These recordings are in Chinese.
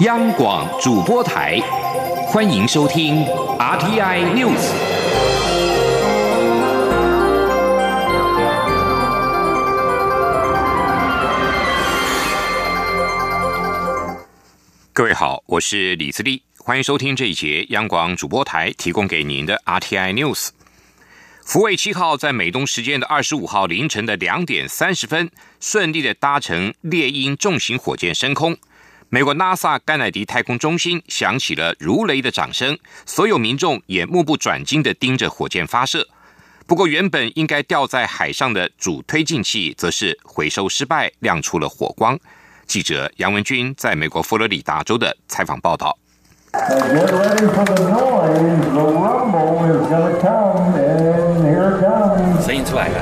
央广主播台，欢迎收听 RTI News。各位好，我是李自立，欢迎收听这一节央广主播台提供给您的 RTI News。福卫七号在美东时间的二十五号凌晨的两点三十分，顺利的搭乘猎鹰重型火箭升空。美国 NASA 甘乃迪太空中心响起了如雷的掌声，所有民众也目不转睛的盯着火箭发射。不过，原本应该吊在海上的主推进器则是回收失败，亮出了火光。记者杨文军在美国佛罗里达州的采访报道。声音出来了。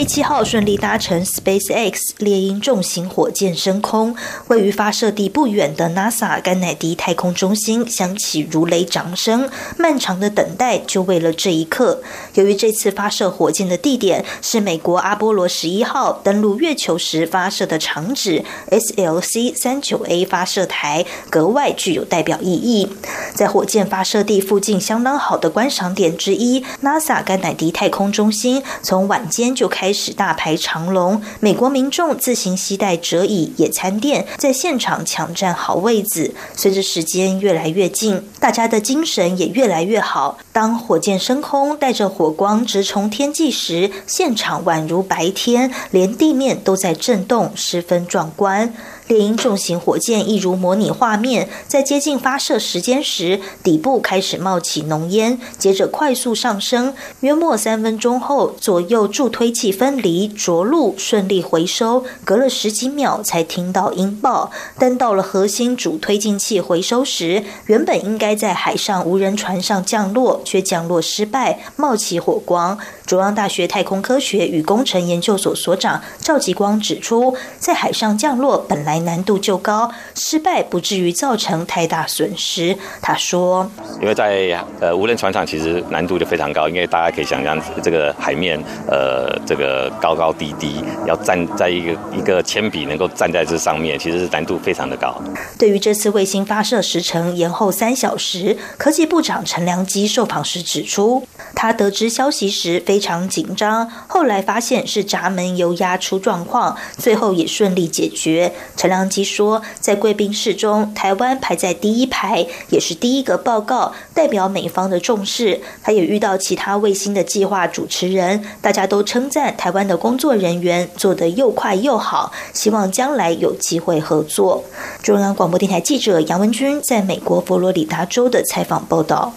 卫七号顺利搭乘 SpaceX 猎鹰重型火箭升空，位于发射地不远的 NASA 甘乃迪太空中心响起如雷掌声。漫长的等待就为了这一刻。由于这次发射火箭的地点是美国阿波罗十一号登陆月球时发射的场址 SLC 三九 A 发射台，格外具有代表意义。在火箭发射地附近相当好的观赏点之一，NASA 甘乃迪太空中心从晚间就开开始大排长龙，美国民众自行携带折椅、野餐垫，在现场抢占好位子。随着时间越来越近，大家的精神也越来越好。当火箭升空，带着火光直冲天际时，现场宛如白天，连地面都在震动，十分壮观。猎鹰重型火箭一如模拟画面，在接近发射时间时，底部开始冒起浓烟，接着快速上升。约莫三分钟后，左右助推器分离着陆，顺利回收。隔了十几秒才听到音爆，但到了核心主推进器回收时，原本应该在海上无人船上降落，却降落失败，冒起火光。中央大学太空科学与工程研究所所长赵吉光指出，在海上降落本来难度就高，失败不至于造成太大损失。他说：“因为在呃无人船上，其实难度就非常高，因为大家可以想象这个海面呃这个高高低低，要站在一个一个铅笔能够站在这上面，其实是难度非常的高。”对于这次卫星发射时程延后三小时，科技部长陈良基受访时指出，他得知消息时非。非常紧张，后来发现是闸门油压出状况，最后也顺利解决。陈良基说，在贵宾室中，台湾排在第一排，也是第一个报告，代表美方的重视。他也遇到其他卫星的计划主持人，大家都称赞台湾的工作人员做得又快又好，希望将来有机会合作。中央广播电台记者杨文君在美国佛罗里达州的采访报道。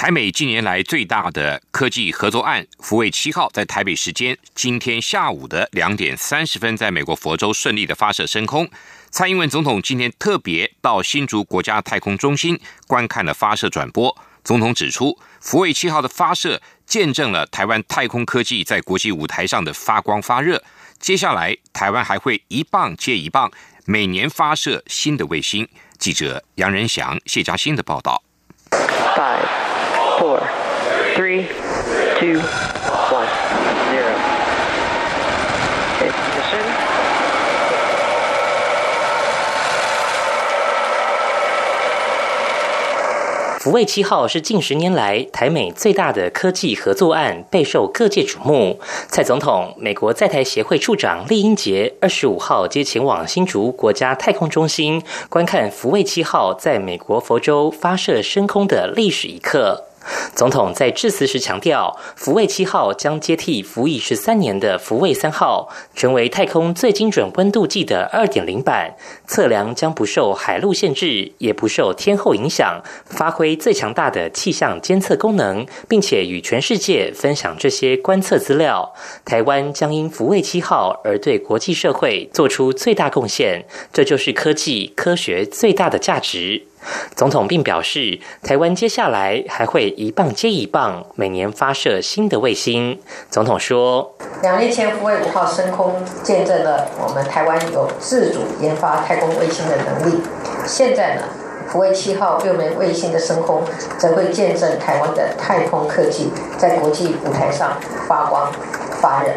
台美近年来最大的科技合作案“福卫七号”在台北时间今天下午的两点三十分，在美国佛州顺利的发射升空。蔡英文总统今天特别到新竹国家太空中心观看了发射转播。总统指出，“福卫七号”的发射见证了台湾太空科技在国际舞台上的发光发热。接下来，台湾还会一棒接一棒，每年发射新的卫星。记者杨仁祥、谢嘉欣的报道。Four, three, two, one, zero. Ignition. 福卫七号是近十年来台美最大的科技合作案，备受各界瞩目。蔡总统、美国在台协会处长厉英杰二十五号皆前往新竹国家太空中心，观看福卫七号在美国佛州发射升空的历史一刻。总统在致辞时强调，福卫七号将接替服役十三年的福卫三号，成为太空最精准温度计的二点零版，测量将不受海陆限制，也不受天候影响，发挥最强大的气象监测功能，并且与全世界分享这些观测资料。台湾将因福卫七号而对国际社会做出最大贡献，这就是科技科学最大的价值。总统并表示，台湾接下来还会一棒接一棒，每年发射新的卫星。总统说：“两年前福卫五号升空，见证了我们台湾有自主研发太空卫星的能力。现在呢，福卫七号六枚卫星的升空，则会见证台湾的太空科技在国际舞台上发光发热。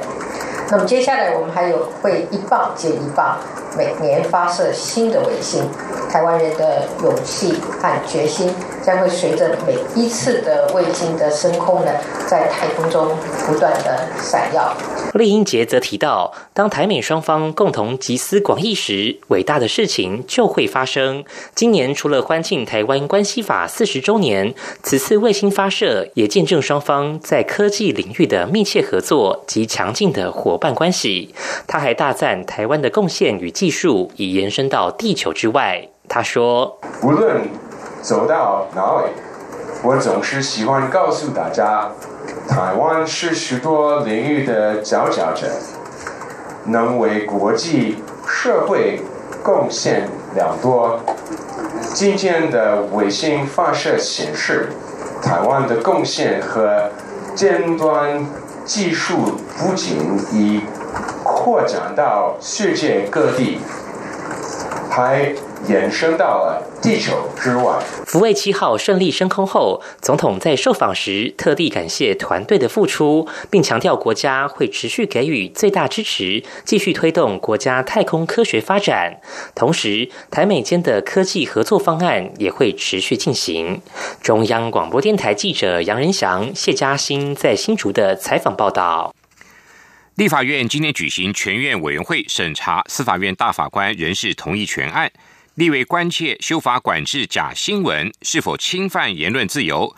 那么接下来，我们还有会一棒接一棒。”每年发射新的卫星，台湾人的勇气和决心将会随着每一次的卫星的升空呢，在太空中不断的闪耀。丽英杰则提到，当台美双方共同集思广益时，伟大的事情就会发生。今年除了欢庆台湾关系法四十周年，此次卫星发射也见证双方在科技领域的密切合作及强劲的伙伴关系。他还大赞台湾的贡献与技术已延伸到地球之外。他说：“无论走到哪里，我总是喜欢告诉大家。”台湾是许多领域的佼佼者，能为国际社会贡献良多。今天的卫星发射显示，台湾的贡献和尖端技术不仅已扩展到世界各地，还。延伸到了地球之外。福卫七号顺利升空后，总统在受访时特地感谢团队的付出，并强调国家会持续给予最大支持，继续推动国家太空科学发展。同时，台美间的科技合作方案也会持续进行。中央广播电台记者杨仁祥、谢嘉欣在新竹的采访报道。立法院今天举行全院委员会审查司法院大法官人事同意权案。立委关切修法管制假新闻是否侵犯言论自由？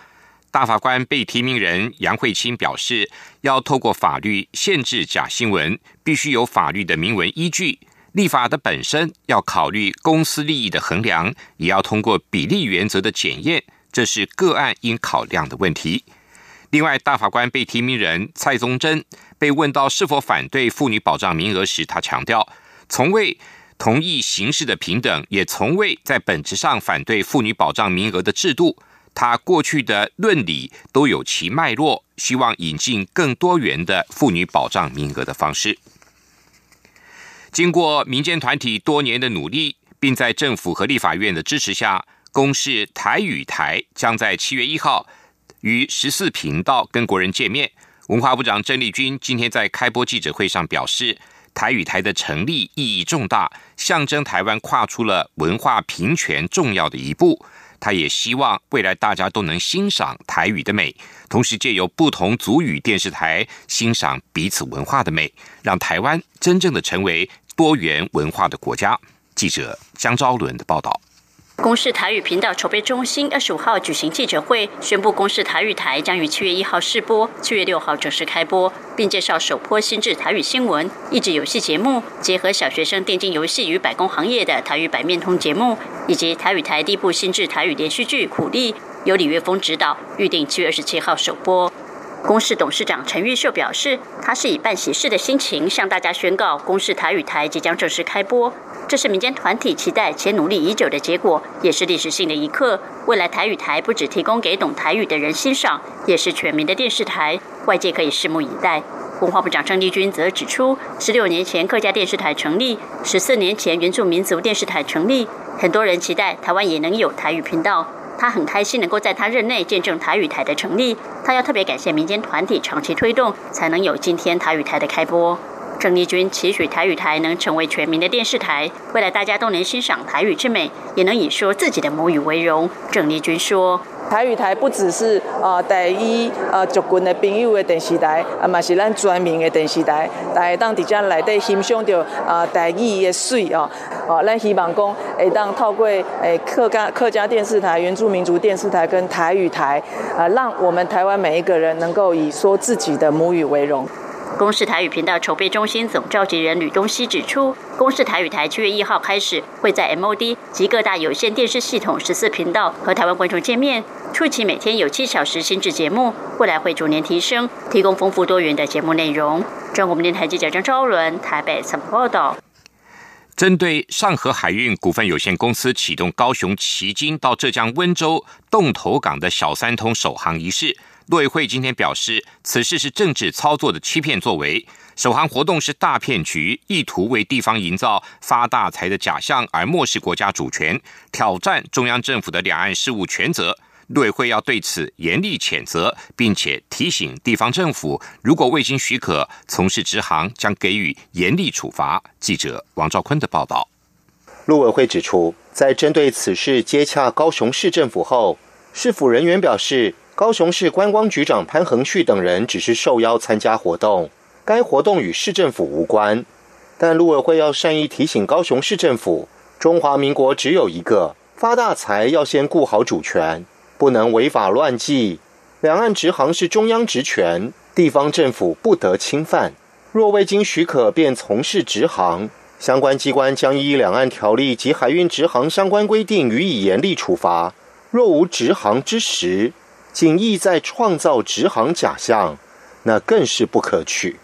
大法官被提名人杨慧清表示，要透过法律限制假新闻，必须有法律的明文依据。立法的本身要考虑公司利益的衡量，也要通过比例原则的检验，这是个案应考量的问题。另外，大法官被提名人蔡宗珍被问到是否反对妇女保障名额时，他强调从未。同意形式的平等，也从未在本质上反对妇女保障名额的制度。他过去的论理都有其脉络，希望引进更多元的妇女保障名额的方式。经过民间团体多年的努力，并在政府和立法院的支持下，公视台语台将在七月一号与十四频道跟国人见面。文化部长郑丽君今天在开播记者会上表示。台语台的成立意义重大，象征台湾跨出了文化平权重要的一步。他也希望未来大家都能欣赏台语的美，同时借由不同族语电视台欣赏彼此文化的美，让台湾真正的成为多元文化的国家。记者江昭伦的报道。公视台语频道筹备中心二十五号举行记者会，宣布公视台语台将于七月一号试播，七月六号正式开播，并介绍首波新制台语新闻、益智游戏节目，结合小学生电竞游戏与百工行业的台语百面通节目，以及台语台第一部新制台语连续剧《苦力》，由李岳峰执导，预定七月二十七号首播。公视董事长陈玉秀表示，他是以办喜事的心情向大家宣告，公视台语台即将正式开播。这是民间团体期待且努力已久的结果，也是历史性的一刻。未来台语台不只提供给懂台语的人欣赏，也是全民的电视台，外界可以拭目以待。文化部长郑丽君则指出，十六年前客家电视台成立，十四年前原住民族电视台成立，很多人期待台湾也能有台语频道。他很开心能够在他任内见证台语台的成立，他要特别感谢民间团体长期推动，才能有今天台语台的开播。郑丽君期许台语台能成为全民的电视台，未来大家都能欣赏台语之美，也能以说自己的母语为荣。郑丽君说：“台语台不只是啊台语啊族群的朋友的电视台，啊嘛是咱全民的电视台，大家当伫遮内底欣赏到啊台语的水哦，哦，咱希望讲会当透过诶客家客家电视台、原住民族电视台跟台语台，啊，让我们台湾每一个人能够以说自己的母语为荣。”公视台语频道筹备中心总召集人吕东熙指出，公视台语台七月一号开始会在 MOD 及各大有线电视系统十四频道和台湾观众见面，初期每天有七小时新制节目，未来会逐年提升，提供丰富多元的节目内容。中国电台记者张昭伦台北采访报道。针对上河海运股份有限公司启动高雄旗津到浙江温州洞头港的小三通首航仪式，陆委会今天表示，此事是政治操作的欺骗作为，首航活动是大骗局，意图为地方营造发大财的假象，而漠视国家主权，挑战中央政府的两岸事务权责。陆委会要对此严厉谴责，并且提醒地方政府，如果未经许可从事直航，将给予严厉处罚。记者王兆坤的报道。陆委会指出，在针对此事接洽高雄市政府后，市府人员表示，高雄市观光局长潘恒旭等人只是受邀参加活动，该活动与市政府无关。但陆委会要善意提醒高雄市政府，中华民国只有一个，发大财要先顾好主权。不能违法乱纪，两岸直航是中央职权，地方政府不得侵犯。若未经许可便从事直航，相关机关将依两岸条例及海运直航相关规定予以严厉处罚。若无直航之实，仅意在创造直航假象，那更是不可取。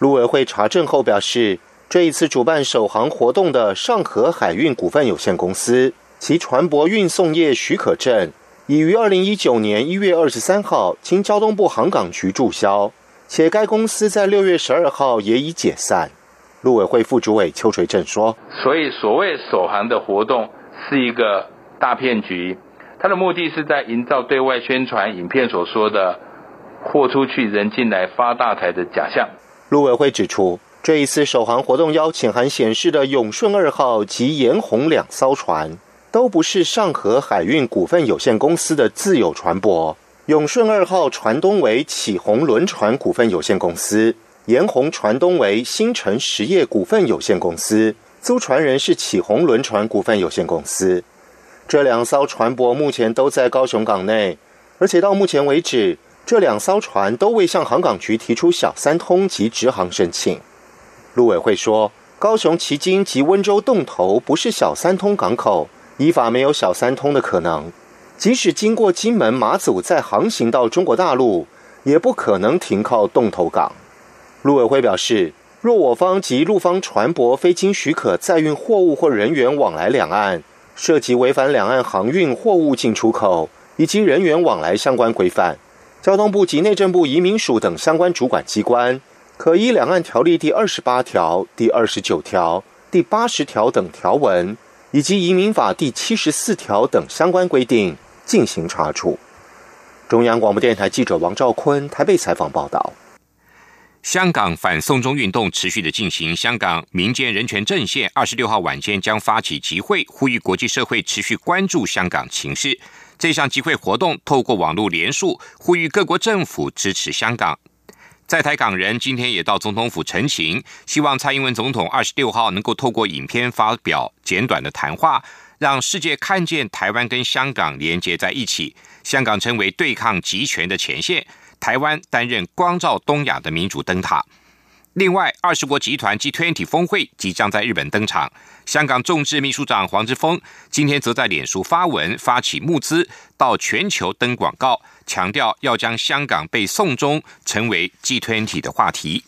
陆委会查证后表示，这一次主办首航活动的上合海运股份有限公司，其船舶运送业许可证。已于二零一九年一月二十三号经交通部航港局注销，且该公司在六月十二号也已解散。陆委会副主委邱垂正说：“所以所谓首航的活动是一个大骗局，它的目的是在营造对外宣传影片所说的‘货出去人进来发大财’的假象。”陆委会指出，这一次首航活动邀请函显示的永顺二号及延红两艘船。都不是上河海运股份有限公司的自有船舶。永顺二号船东为启宏轮船股份有限公司，延宏船东为新城实业股份有限公司，租船人是启宏轮船股份有限公司。这两艘船舶目前都在高雄港内，而且到目前为止，这两艘船都未向航港局提出小三通及直航申请。陆委会说，高雄旗津及温州洞头不是小三通港口。依法没有小三通的可能，即使经过金门、马祖再航行到中国大陆，也不可能停靠洞头港。陆委会表示，若我方及陆方船舶非经许可载运货物或人员往来两岸，涉及违反两岸航运货物进出口以及人员往来相关规范，交通部及内政部移民署等相关主管机关，可依两岸条例第二十八条、第二十九条、第八十条等条文。以及移民法第七十四条等相关规定进行查处。中央广播电台记者王兆坤台北采访报道。香港反送中运动持续的进行，香港民间人权阵线二十六号晚间将发起集会，呼吁国际社会持续关注香港情势。这项集会活动透过网络联署，呼吁各国政府支持香港。在台港人今天也到总统府陈情，希望蔡英文总统二十六号能够透过影片发表简短的谈话，让世界看见台湾跟香港连接在一起，香港成为对抗集权的前线，台湾担任光照东亚的民主灯塔。另外，二十国集团 G20 峰会即将在日本登场。香港众志秘书长黄之锋今天则在脸书发文，发起募资到全球登广告，强调要将香港被送终成为 G20 的话题。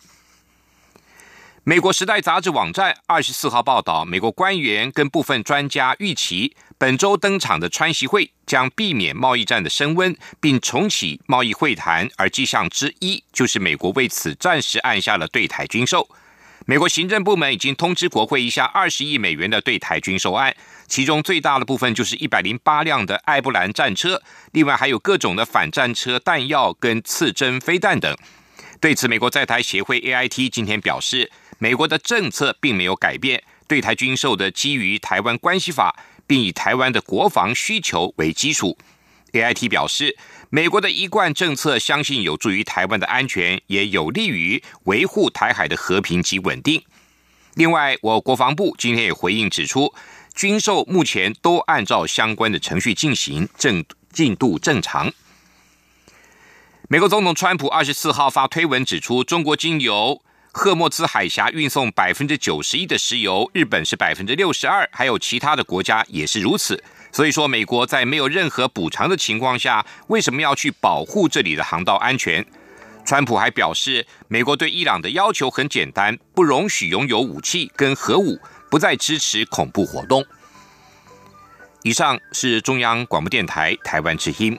美国《时代》杂志网站二十四号报道，美国官员跟部分专家预期。本周登场的川习会将避免贸易战的升温，并重启贸易会谈，而迹象之一就是美国为此暂时按下了对台军售。美国行政部门已经通知国会一下二十亿美元的对台军售案，其中最大的部分就是一百零八辆的艾布兰战车，另外还有各种的反战车弹药跟刺针飞弹等。对此，美国在台协会 AIT 今天表示，美国的政策并没有改变，对台军售的基于台湾关系法。并以台湾的国防需求为基础。AIT 表示，美国的一贯政策相信有助于台湾的安全，也有利于维护台海的和平及稳定。另外，我国防部今天也回应指出，军售目前都按照相关的程序进行，正进度正常。美国总统川普二十四号发推文指出，中国经由赫莫兹海峡运送百分之九十一的石油，日本是百分之六十二，还有其他的国家也是如此。所以说，美国在没有任何补偿的情况下，为什么要去保护这里的航道安全？川普还表示，美国对伊朗的要求很简单，不容许拥有武器跟核武，不再支持恐怖活动。以上是中央广播电台台湾之音。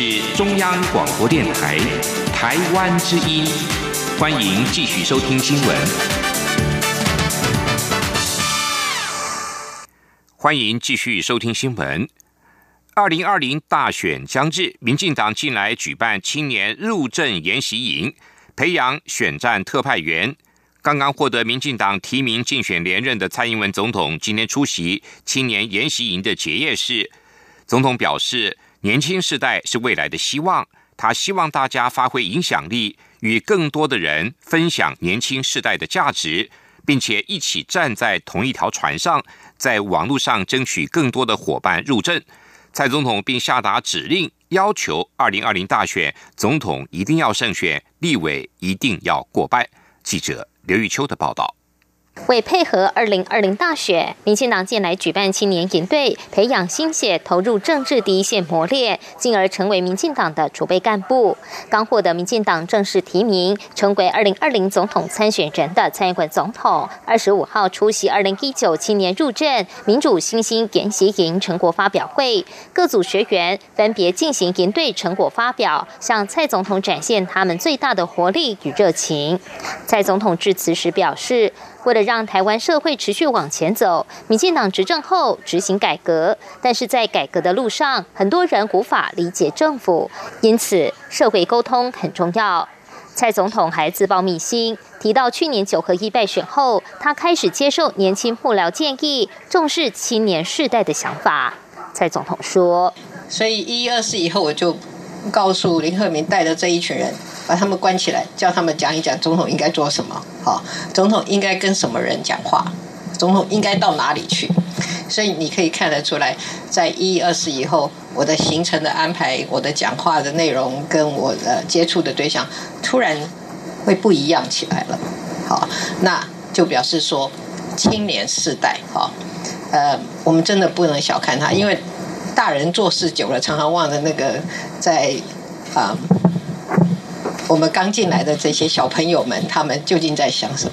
是中央广播电台台湾之音，欢迎继续收听新闻。欢迎继续收听新闻。二零二零大选将至，民进党近来举办青年入政研习营，培养选战特派员。刚刚获得民进党提名竞选连任的蔡英文总统，今天出席青年研习营的结业式。总统表示。年轻世代是未来的希望，他希望大家发挥影响力，与更多的人分享年轻世代的价值，并且一起站在同一条船上，在网络上争取更多的伙伴入阵。蔡总统并下达指令，要求二零二零大选总统一定要胜选，立委一定要过半。记者刘玉秋的报道。为配合二零二零大选，民进党近来举办青年营队，培养新血投入政治第一线磨练，进而成为民进党的储备干部。刚获得民进党正式提名，成为二零二零总统参选人的蔡英文总统，二十五号出席二零一九青年入阵民主新兴研习营成果发表会，各组学员分别进行营队成果发表，向蔡总统展现他们最大的活力与热情。蔡总统致辞时表示。为了让台湾社会持续往前走，民进党执政后执行改革，但是在改革的路上，很多人无法理解政府，因此社会沟通很重要。蔡总统还自曝秘辛，提到去年九合一败选后，他开始接受年轻幕僚建议，重视青年世代的想法。蔡总统说：“所以一一二四以后，我就告诉林鹤明带的这一群人。”把他们关起来，叫他们讲一讲总统应该做什么，好，总统应该跟什么人讲话，总统应该到哪里去。所以你可以看得出来，在一二四以后，我的行程的安排，我的讲话的内容，跟我的接触的对象，突然会不一样起来了。好，那就表示说，青年世代，哈，呃，我们真的不能小看他，因为大人做事久了，常常忘了那个在啊。我们刚进来的这些小朋友们，他们究竟在想什么？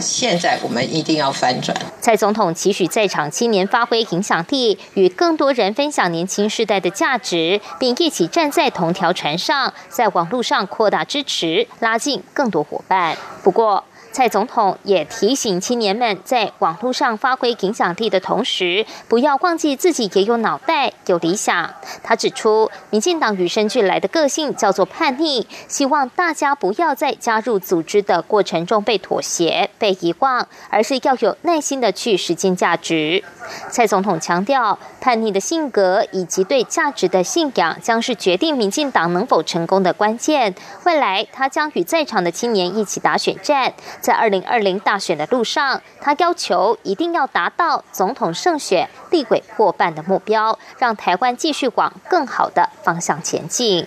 现在我们一定要翻转。蔡总统期许在场青年发挥影响力，与更多人分享年轻世代的价值，并一起站在同条船上，在网络上扩大支持，拉近更多伙伴。不过，蔡总统也提醒青年们，在网络上发挥影响力的同时，不要忘记自己也有脑袋、有理想。他指出，民进党与生俱来的个性叫做叛逆，希望大家不要在加入组织的过程中被妥协、被遗忘，而是要有耐心的去实践价值。蔡总统强调，叛逆的性格以及对价值的信仰，将是决定民进党能否成功的关键。未来，他将与在场的青年一起打选战。在二零二零大选的路上，他要求一定要达到总统胜选、立委过半的目标，让台湾继续往更好的方向前进。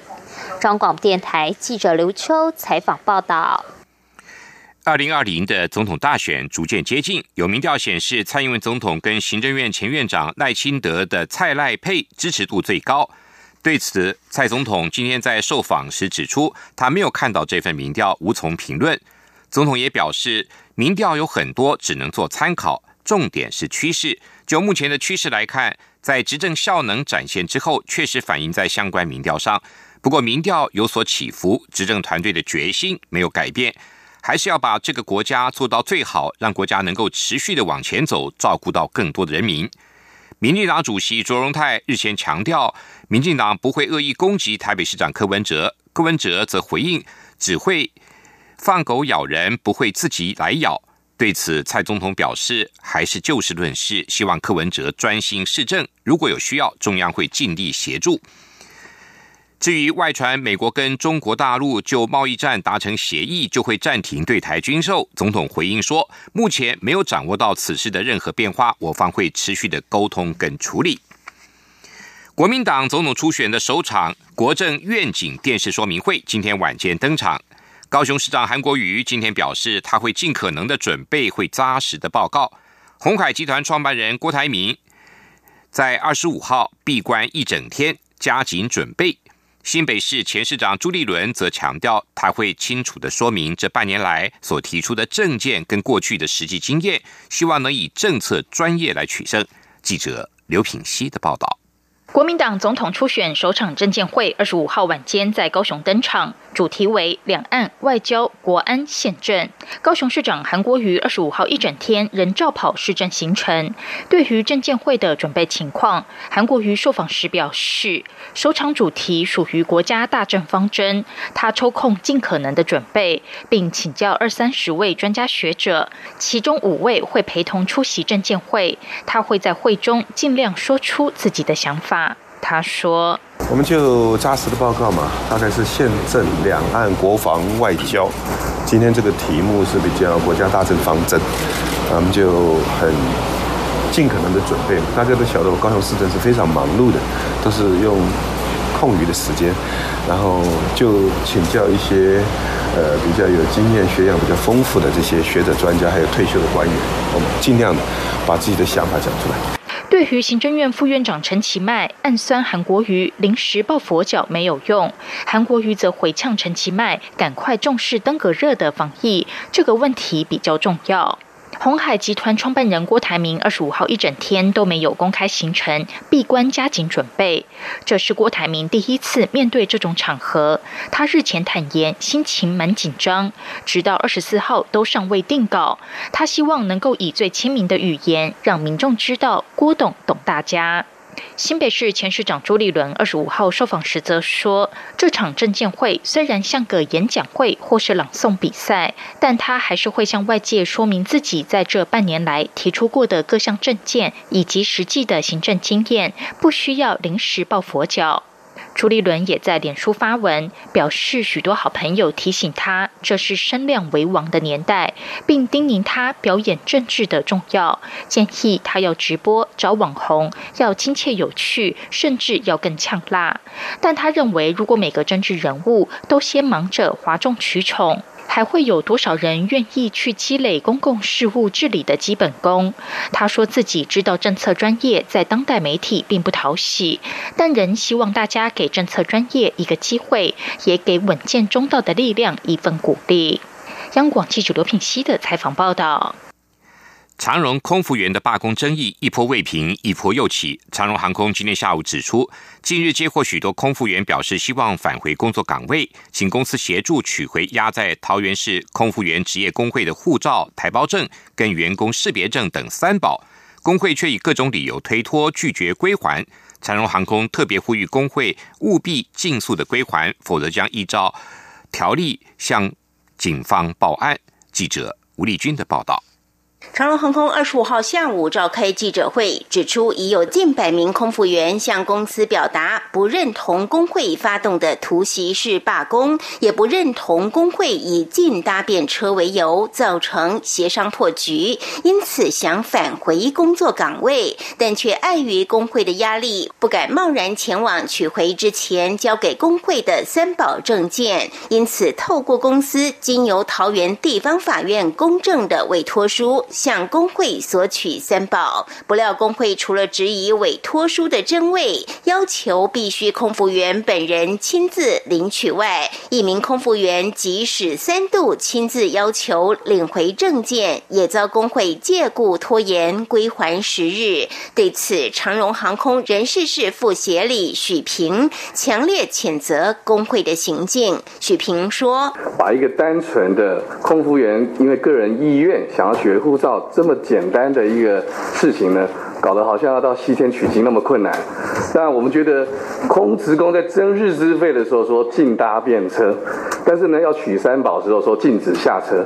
中广电台记者刘秋采访报道。二零二零的总统大选逐渐接近，有民调显示，蔡英文总统跟行政院前院长赖清德的蔡赖配支持度最高。对此，蔡总统今天在受访时指出，他没有看到这份民调，无从评论。总统也表示，民调有很多，只能做参考，重点是趋势。就目前的趋势来看，在执政效能展现之后，确实反映在相关民调上。不过，民调有所起伏，执政团队的决心没有改变，还是要把这个国家做到最好，让国家能够持续的往前走，照顾到更多的人民。民进党主席卓荣泰日前强调，民进党不会恶意攻击台北市长柯文哲，柯文哲则回应，只会。放狗咬人不会自己来咬。对此，蔡总统表示，还是就事论事，希望柯文哲专心市政。如果有需要，中央会尽力协助。至于外传美国跟中国大陆就贸易战达成协议，就会暂停对台军售，总统回应说，目前没有掌握到此事的任何变化，我方会持续的沟通跟处理。国民党总统初选的首场国政愿景电视说明会，今天晚间登场。高雄市长韩国瑜今天表示，他会尽可能的准备会扎实的报告。红海集团创办人郭台铭在二十五号闭关一整天，加紧准备。新北市前市长朱立伦则强调，他会清楚的说明这半年来所提出的政见跟过去的实际经验，希望能以政策专业来取胜。记者刘品熙的报道。国民党总统初选首场政见会，二十五号晚间在高雄登场。主题为两岸外交、国安、宪政。高雄市长韩国瑜二十五号一整天仍照跑市政行程。对于证监会的准备情况，韩国瑜受访时表示，首场主题属于国家大政方针，他抽空尽可能的准备，并请教二三十位专家学者，其中五位会陪同出席证监会，他会在会中尽量说出自己的想法。他说。我们就扎实的报告嘛，大概是宪政、两岸、国防、外交。今天这个题目是比较国家大政方针，我们就很尽可能的准备。大家都晓得，我高雄市政是非常忙碌的，都是用空余的时间，然后就请教一些呃比较有经验、学养比较丰富的这些学者、专家，还有退休的官员，我们尽量的把自己的想法讲出来。对于行政院副院长陈其迈暗酸韩国瑜临时抱佛脚没有用，韩国瑜则回呛陈其迈赶快重视登革热的防疫，这个问题比较重要。红海集团创办人郭台铭二十五号一整天都没有公开行程，闭关加紧准备。这是郭台铭第一次面对这种场合。他日前坦言心情蛮紧张，直到二十四号都尚未定稿。他希望能够以最亲民的语言，让民众知道郭董懂大家。新北市前市长朱立伦二十五号受访时则说，这场证监会虽然像个演讲会或是朗诵比赛，但他还是会向外界说明自己在这半年来提出过的各项证件以及实际的行政经验，不需要临时抱佛脚。朱立伦也在脸书发文，表示许多好朋友提醒他，这是声量为王的年代，并叮咛他表演政治的重要，建议他要直播找网红，要亲切有趣，甚至要更呛辣。但他认为，如果每个政治人物都先忙着哗众取宠，还会有多少人愿意去积累公共事务治理的基本功？他说自己知道政策专业在当代媒体并不讨喜，但仍希望大家给政策专业一个机会，也给稳健中道的力量一份鼓励。央广记者刘品熙的采访报道。长荣空服员的罢工争议一波未平，一波又起。长荣航空今天下午指出，近日接获许多空服员表示希望返回工作岗位，请公司协助取回压在桃园市空服员职业工会的护照、台胞证跟员工识别证等三宝，工会却以各种理由推脱，拒绝归还。长荣航空特别呼吁工会务必尽速的归还，否则将依照条例向警方报案。记者吴丽君的报道。长荣航空二十五号下午召开记者会，指出已有近百名空服员向公司表达不认同工会发动的突袭式罢工，也不认同工会以禁搭便车为由造成协商破局，因此想返回工作岗位，但却碍于工会的压力，不敢贸然前往取回之前交给工会的三保证件，因此透过公司经由桃园地方法院公证的委托书。向工会索取三保，不料工会除了质疑委托书的真伪，要求必须空服员本人亲自领取外，一名空服员即使三度亲自要求领回证件，也遭工会借故拖延归还十日。对此，长荣航空人事室副协理许平强烈谴责工会的行径。许平说：“把一个单纯的空服员因为个人意愿想要学护照。”这么简单的一个事情呢，搞得好像要到西天取经那么困难。但我们觉得空职工在征日资费的时候说禁搭便车，但是呢要取三宝时候说禁止下车。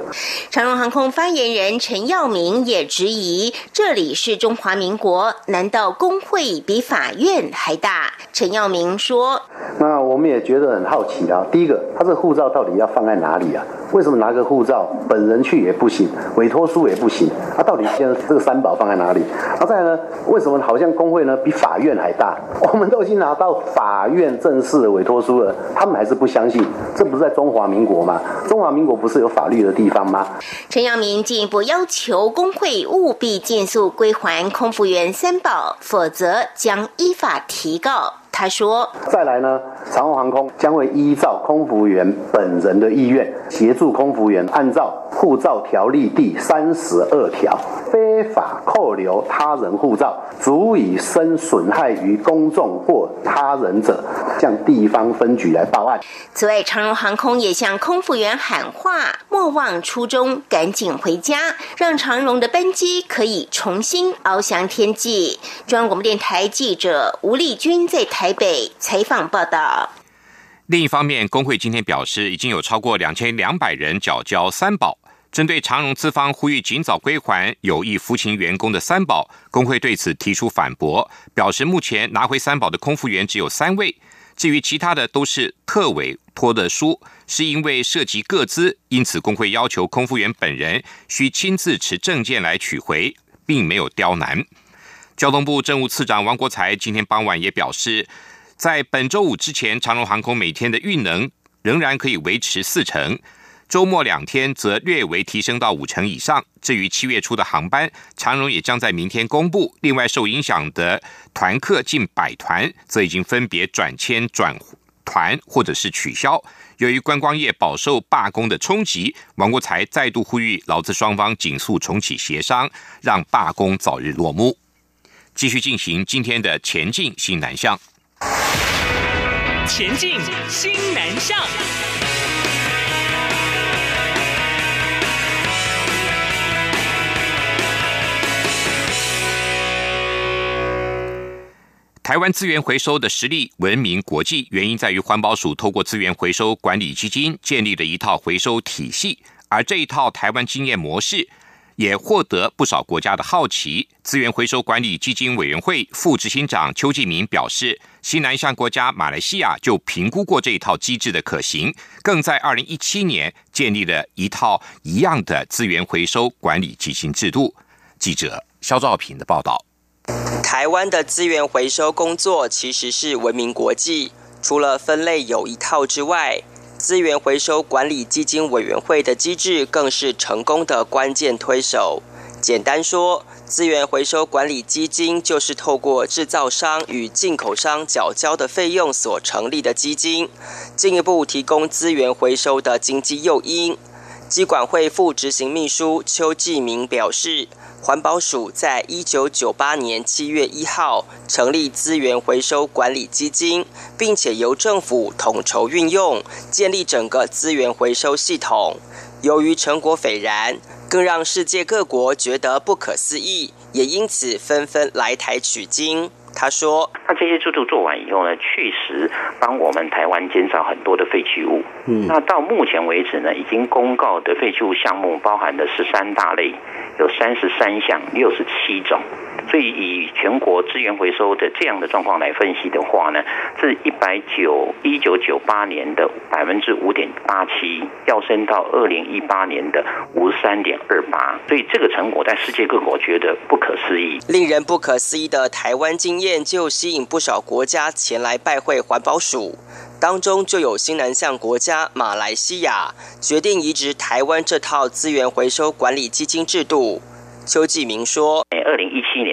长荣航空发言人陈耀明也质疑，这里是中华民国，难道工会比法院还大？陈耀明说：“那我。”我们也觉得很好奇啊。第一个，他这护照到底要放在哪里啊？为什么拿个护照本人去也不行，委托书也不行？啊，到底现在这个三宝放在哪里？啊，再呢？为什么好像工会呢比法院还大？我们都已经拿到法院正式的委托书了，他们还是不相信？这不是在中华民国吗？中华民国不是有法律的地方吗？陈阳明进一步要求工会务必尽速归还空服员三宝，否则将依法提告。他说：“再来呢，长荣航空将会依照空服员本人的意愿，协助空服员按照护照条例第三十二条，非法扣留他人护照，足以生损害于公众或他人者，向地方分局来报案。”此外，长荣航空也向空服员喊话：“莫忘初衷，赶紧回家，让长荣的班机可以重新翱翔天际。”中央广播电台记者吴丽君在台。台北采访报道。另一方面，工会今天表示，已经有超过两千两百人缴交三保。针对长荣资方呼吁尽早归还有意服勤员工的三保，工会对此提出反驳，表示目前拿回三保的空服员只有三位，至于其他的都是特委托的书，是因为涉及各资，因此工会要求空服员本人需亲自持证件来取回，并没有刁难。交通部政务次长王国才今天傍晚也表示，在本周五之前，长荣航空每天的运能仍然可以维持四成，周末两天则略微提升到五成以上。至于七月初的航班，长荣也将在明天公布。另外，受影响的团客近百团，则已经分别转签、转团或者是取消。由于观光业饱受罢工的冲击，王国才再度呼吁劳资双方紧速重启协商，让罢工早日落幕。继续进行今天的前进新南向。前进新南向。台湾资源回收的实力闻名国际，原因在于环保署透过资源回收管理基金建立了一套回收体系，而这一套台湾经验模式。也获得不少国家的好奇。资源回收管理基金委员会副执行长邱继明表示，西南向国家马来西亚就评估过这一套机制的可行，更在二零一七年建立了一套一样的资源回收管理基金制度。记者肖兆平的报道：台湾的资源回收工作其实是闻名国际，除了分类有一套之外。资源回收管理基金委员会的机制更是成功的关键推手。简单说，资源回收管理基金就是透过制造商与进口商缴交的费用所成立的基金，进一步提供资源回收的经济诱因。机管会副执行秘书邱继明表示。环保署在一九九八年七月一号成立资源回收管理基金，并且由政府统筹运用，建立整个资源回收系统。由于成果斐然，更让世界各国觉得不可思议，也因此纷纷来台取经。他说：“那这些制度做完以后呢，确实帮我们台湾减少很多的废弃物。嗯，那到目前为止呢，已经公告的废弃物项目包含的十三大类，有三十三项，六十七种。”所以，以全国资源回收的这样的状况来分析的话呢，自一百九一九九八年的百分之五点八七，要升到二零一八年的五十三点二八。所以，这个成果在世界各国觉得不可思议。令人不可思议的台湾经验，就吸引不少国家前来拜会环保署，当中就有新南向国家马来西亚决定移植台湾这套资源回收管理基金制度。邱继明说：“二零一七年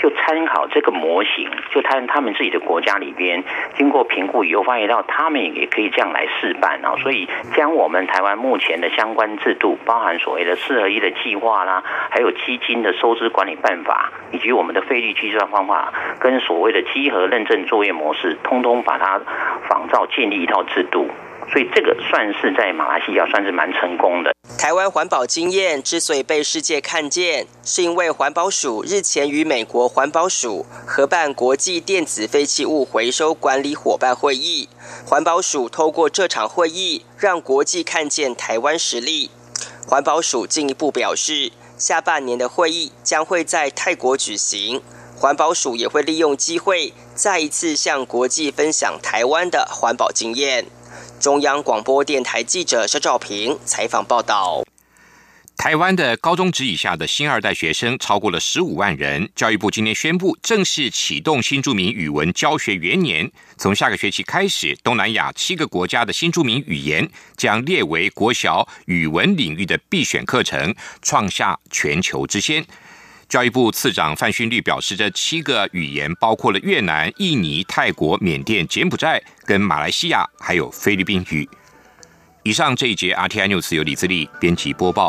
就参考这个模型，就他他们自己的国家里边，经过评估以后，发现到他们也可以这样来试办啊。所以，将我们台湾目前的相关制度，包含所谓的四合一的计划啦，还有基金的收支管理办法，以及我们的费率计算方法，跟所谓的稽核认证作业模式，通通把它仿照建立一套制度。”所以这个算是在马来西亚算是蛮成功的。台湾环保经验之所以被世界看见，是因为环保署日前与美国环保署合办国际电子废弃物回收管理伙伴会议。环保署透过这场会议，让国际看见台湾实力。环保署进一步表示，下半年的会议将会在泰国举行。环保署也会利用机会，再一次向国际分享台湾的环保经验。中央广播电台记者肖兆平采访报道。台湾的高中职以下的新二代学生超过了十五万人。教育部今天宣布，正式启动新著名语文教学元年。从下个学期开始，东南亚七个国家的新著名语言将列为国小语文领域的必选课程，创下全球之先。教育部次长范勋律表示，这七个语言包括了越南、印尼、泰国、缅甸、柬埔寨跟马来西亚，还有菲律宾语。以上这一节 RTI News 由李自力编辑播报。